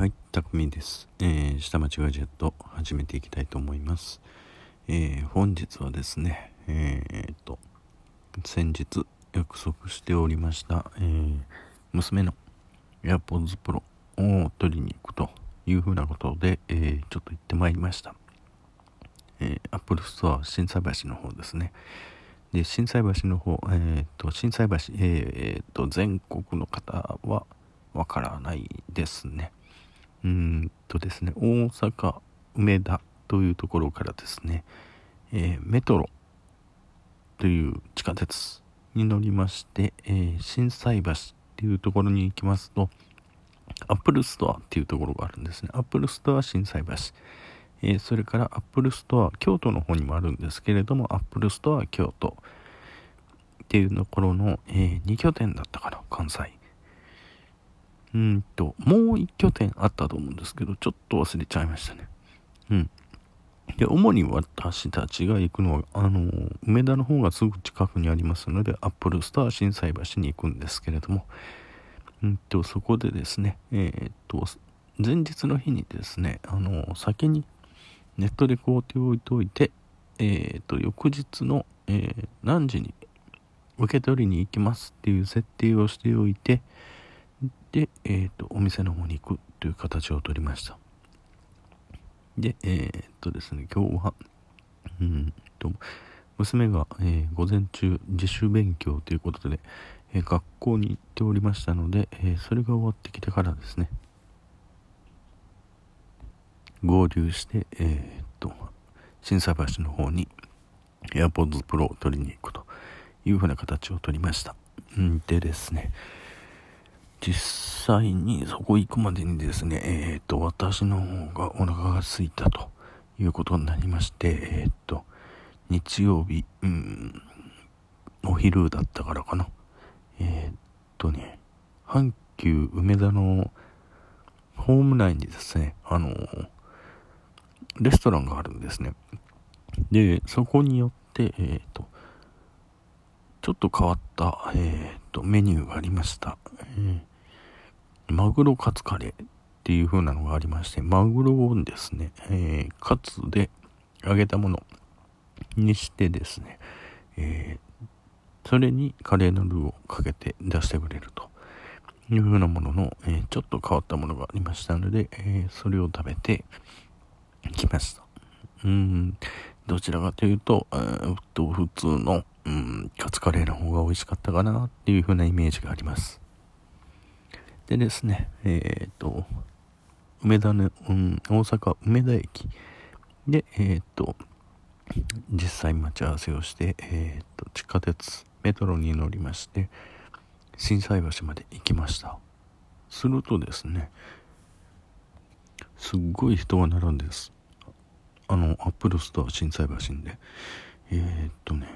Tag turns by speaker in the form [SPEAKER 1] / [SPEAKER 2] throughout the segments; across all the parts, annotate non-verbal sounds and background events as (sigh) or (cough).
[SPEAKER 1] はい、たくみです。えー、下町ガジェット始めていきたいと思います。えー、本日はですね、えー、と、先日約束しておりました、えー、娘の AirPods Pro を取りに行くというふうなことで、え、ちょっと行ってまいりました。えー、Apple Store 心斎橋の方ですね。で、心斎橋の方、えー、と、心斎橋、えー、と、全国の方はわからないですね。うんとですね、大阪梅田というところからですね、えーメトロという地下鉄に乗りまして、えー心斎橋っていうところに行きますと、アップルストアっていうところがあるんですね。 Apple Store心斎橋。えーそれから Apple Store京都の方にもあるんですけれども、 Apple Store京都っていうところの、え2拠点だったかな、関西。うんと、もう一拠点あったと思うんですけど、ちょっと忘れちゃいましたね。うん。で、主に私たちが行くのは、あの、梅田の方がすぐ近くにありますので、 Apple Store心斎橋に行くんですけれども、うんと、そこでですね、えーっと、前日の日にですね、あの、先にネットで買うておいておいて、えーっと、翌日の、えー何時に受け取りに行きますっていう設定をしておいて、で、えっ、と、お店の方に行くという形をとりました。で、えっ、とですね、今日は、うんと、娘が、えー午前中自主勉強ということで、えー学校に行っておりましたので、えーそれが終わってきてからですね、合流して、えっ、と、心斎橋の方に AirPods Pro を取りに行くというふうな形をとりました。んでですね、実際にそこ行くまでにですね、えっ、と、私の方がお腹が空いたということになりまして、えっ、と、日曜日、うん、お昼だったからかな。えっ、とね、阪急梅田のホーム内にですね、あの、レストランがあるんですね。で、そこによって、えっ、と、ちょっと変わった、えー、とメニューがありました、えーマグロカツカレーっていう風なのがありましてマグロをですね、えーカツで揚げたものにしてですね、えーそれにカレーのルーをかけて出してくれるという風なものの、えーちょっと変わったものがありましたので、えそれを食べてきましたうんどちらかというと、えーと、普通の、うん、カツカレーの方が美味しかったかなっていう風なイメージがあります。でですね、えーと、梅田の、うん、大阪梅田駅で、えーと、実際待ち合わせをして、えーと、地下鉄、メトロに乗りまして、心斎橋まで行きました。するとですね、すっごい人が並んです。あの、 Apple Store心斎橋で。えっとね、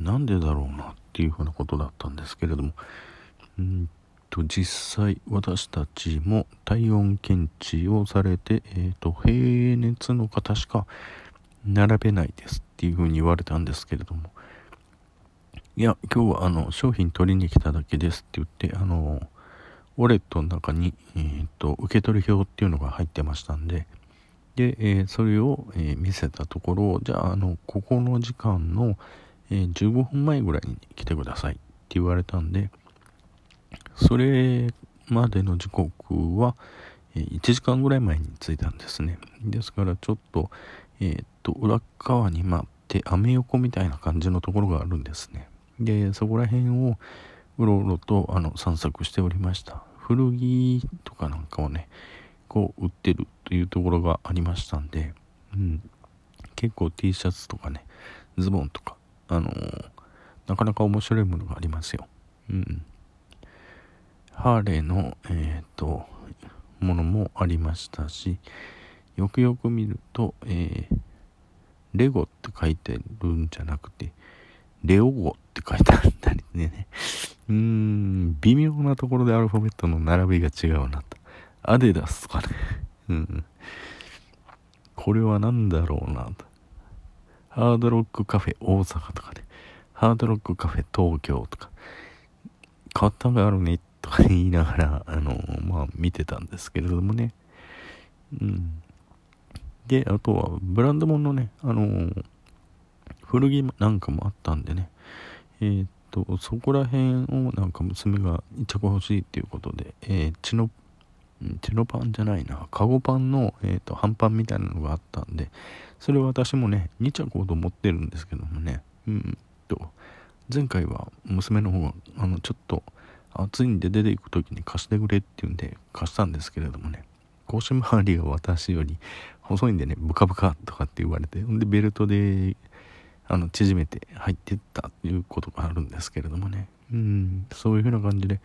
[SPEAKER 1] なんでだろうなっていうふうなことだったんですけれども、うんと、実際私たちも体温検知をされて、えーと、平熱の方しか並べないですっていうふうに言われたんですけれども、いや、今日はあの、商品取りに来ただけですって言って、あの、ウォレットの中に、えーと、受け取り表っていうのが入ってましたんで、で、えーそれを、え見せたところ、じゃあ、あの、ここの時間の、え15分前ぐらいに来てくださいって言われたんで、それまでの時刻は、え1時間ぐらい前に着いたんですね。ですから、ちょっと、えーっと、裏側に待って、アメ横みたいな感じのところがあるんですね。で、そこら辺を、うろうろと、あの、散策しておりました。古着とかなんかをね、こう売ってるというところがありましたんで、うん、結構 T シャツとかねズボンとかあのーなかなか面白いものがありますよ、うん、ハーレーのえっ、とものもありましたしよくよく見ると、えーレゴって書いてるんじゃなくてレオゴって書いてあったりね (laughs) うーん微妙なところでアルファベットの並びが違うなとアデダスとかね。(laughs) うん。これは何だろうなと。ハードロックカフェ大阪とかね。ハードロックカフェ東京とか。型があるねとか言いながら、あの、まあ見てたんですけれどもね。うん。で、あとは、ブランド物のね、あの古着なんかもあったんでね、えーっと、そこら辺をなんか娘が一着欲しいっていうことで、えー、チノ、んチノパンじゃないな、カゴパンの、えーっと、半パンみたいなのがあったんで、それを私もね、2着ほど持ってるんですけどもね、うんと、前回は娘の方が、あの、ちょっと、暑いんで出ていく時に貸してくれっていうんで貸したんですけれどもね、腰回りが私より細いんでね、ブカブカとかって言われて、ほんでベルトであの縮めて入ってったっていうことがあるんですけれどもね。うんそういう風な感じで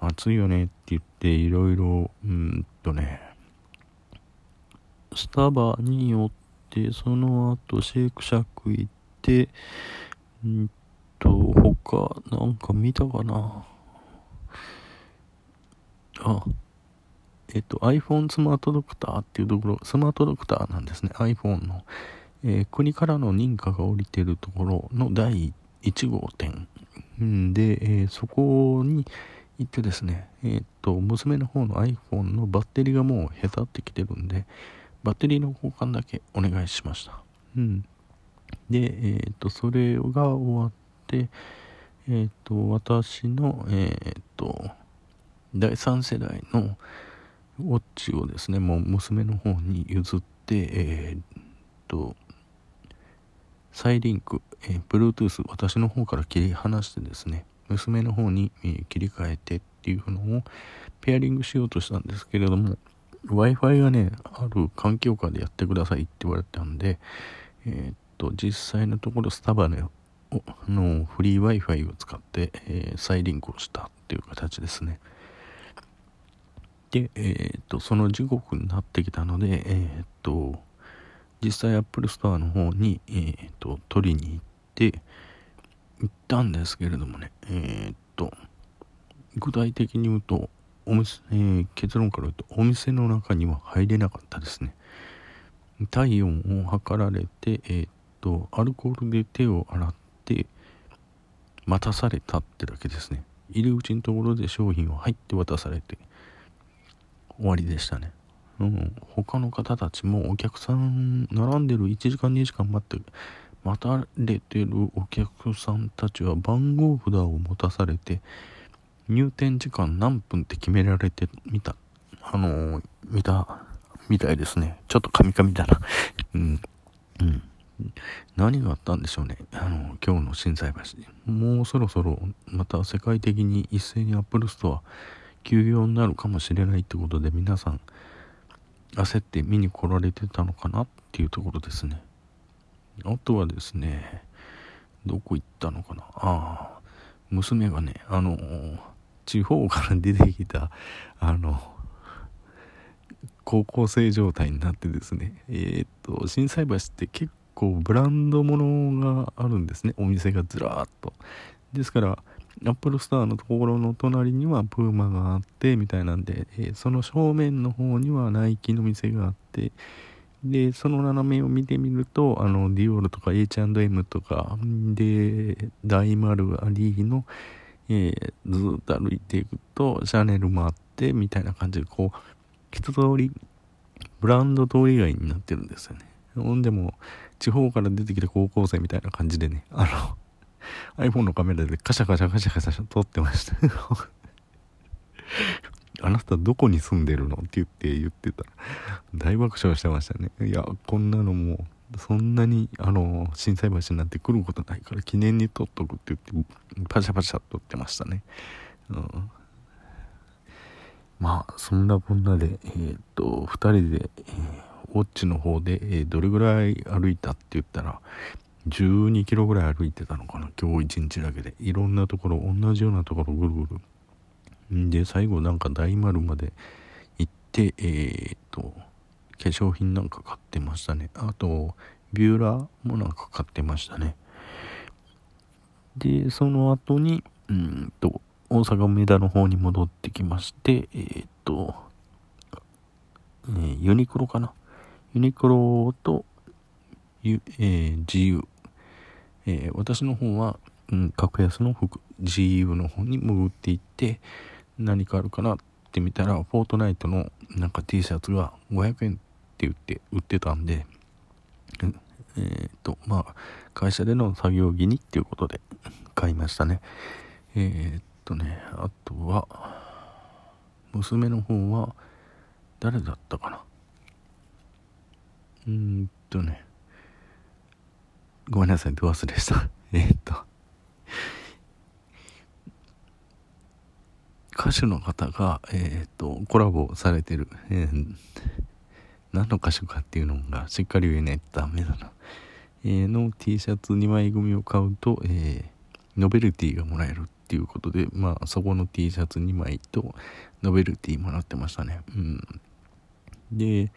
[SPEAKER 1] 暑いよねって言っていろいろうんとねスタバに寄ってその後シェイクシャック行ってうんと他なんか見たかな。あえっと iPhone スマートドクターっていうところスマートドクターなんですね。iPhone の。えー国からの認可が下りてるところの第1号店。んで、えーそこに行ってですね、えーっと娘の方の iPhone のバッテリーがもうへたってきてるんでバッテリーの交換だけお願いしました。うん。でえっとそれが終わってえっと私のえっと第3世代のウォッチをですねもう娘の方に譲ってえーっとサイリンク、えー、Bluetooth 私の方から切り離してですね娘の方に、えー切り替えてっていうのをペアリングしようとしたんですけれども w i f i がねある環境下でやってくださいって言われたんでえーっと実際のところスタバののフリー w i f i を使って、えーサイリンクをしたっていう形ですね。でえーっとその時刻になってきたのでえーっと実際アップルストアの方に、えー、と取りに行って行ったんですけれどもねえ、っと具体的に言うとお店、えー結論から言うとお店の中には入れなかったですね。体温を測られてえーっとアルコールで手を洗って待たされたってだけですね。入り口のところで商品を入って渡されて終わりでしたね。うん、他の方たちもお客さん並んでる。1時間2時間待って待たれてるお客さんたちは番号札を持たされて入店時間何分って決められてみたあのー見たみたいですね。ちょっとカミカミだな。(laughs) うん。うん。何があったんでしょうね。あの今日の心斎橋。もうそろそろまた世界的に一斉にアップルストア休業になるかもしれないってことで皆さん焦って見に来られてたのかなっていうところですね。あとはですねどこ行ったのかな？ああ娘がねあの地方から出てきたあの高校生状態になってですねえーっと心斎橋って結構ブランドものがあるんですね。お店がずらーっと。ですからアップルストアのところの隣にはプーマがあってみたいなんで、えーその正面の方にはナイキの店があってでその斜めを見てみるとあのディオールとか H&M とかで大丸アリーの、えーずっと歩いていくとシャネルもあってみたいな感じでこう一通りブランド通り街になってるんですよね。ほんでも地方から出てきた高校生みたいな感じでねあの iPhone のカメラでカシャカシャカシャカシャ撮ってました (laughs) あなたどこに住んでるの？って言って言ってた。大爆笑してましたね。いやこんなのもうそんなにあの心斎橋になんて来ることないから記念に撮っとくって言ってパシャパシャ撮ってましたね。うん。まあそんなこんなでえーっと2人で、えーウォッチの方で、えーどれぐらい歩いたって言ったら12キロぐらい歩いてたのかな。今日一日だけで。いろんなところ同じようなところぐるぐる。んで最後なんか大丸まで行ってえーっと化粧品なんか買ってましたね。あとビューラーもなんか買ってましたね。でその後にうんと大阪梅田の方に戻ってきましてえーっと、えーユニクロかな。ユニクロと、えー GU、えー私の方は、うん、格安の服 GU の方に潜っていって何かあるかなってみたらフォートナイトのなんか T シャツが500円って言って売ってたんでえー、っとまあ会社での作業着にっていうことで買いましたね。えー、っとねあとは娘の方は誰だったかな？うーんとねごめんなさいど忘れした。(laughs) えっと。歌手の方が、えー、っとコラボされてる、えー、何の歌手かっていうのがしっかり言えないとダメだな、えー、の T シャツ2枚組を買うと、えノベルティがもらえるっていうことでまあそこの T シャツ2枚とノベルティもらってましたね。うん。で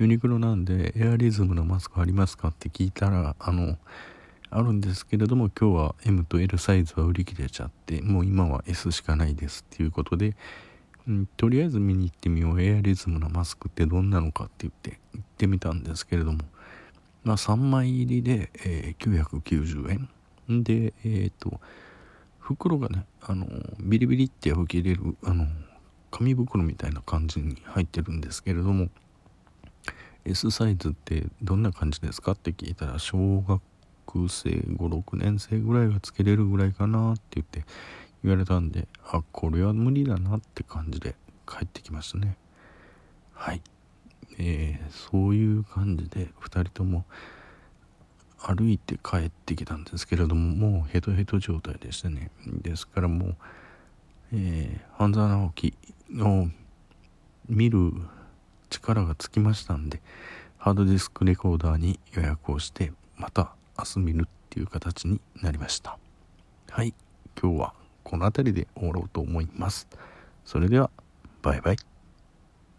[SPEAKER 1] ユニクロなんでエアリズムのマスクありますかって聞いたらあのあるんですけれども今日は M と L サイズは売り切れちゃってもう今は S しかないですっていうことで、うん、とりあえず見に行ってみよう。エアリズムのマスクってどんなのかって言って行ってみたんですけれども、まあ、3枚入りで、えー、990円。でえっ、ー、と袋がねあのビリビリって吹き入れるあの紙袋みたいな感じに入ってるんですけれども。S サイズってどんな感じですかって聞いたら小学生56年生ぐらいがつけれるぐらいかなって言って言われたんであこれは無理だなって感じで帰ってきましたね。はい。えー、そういう感じで2人とも歩いて帰ってきたんですけれどももうヘトヘト状態でしたね。ですからもう、えー、半沢直樹を見る力がつきましたんでハードディスクレコーダーに予約をしてまた明日見るっていう形になりました。はい今日はこの辺りで終わろうと思います。それではバイバイ。